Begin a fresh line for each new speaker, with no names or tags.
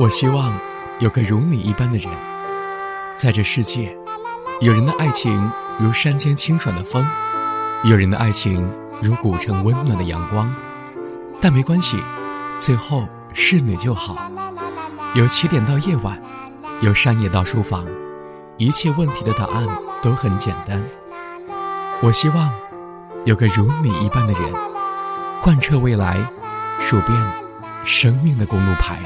我希望有个如你一般的人，在这世界，有人的爱情如山间清爽的风，有人的爱情如古城温暖的阳光。但没关系，最后是你就好。由起点到夜晚，由山野到书房，一切问题的答案都很简单。我希望有个如你一般的人，贯彻未来，数遍生命的公路牌。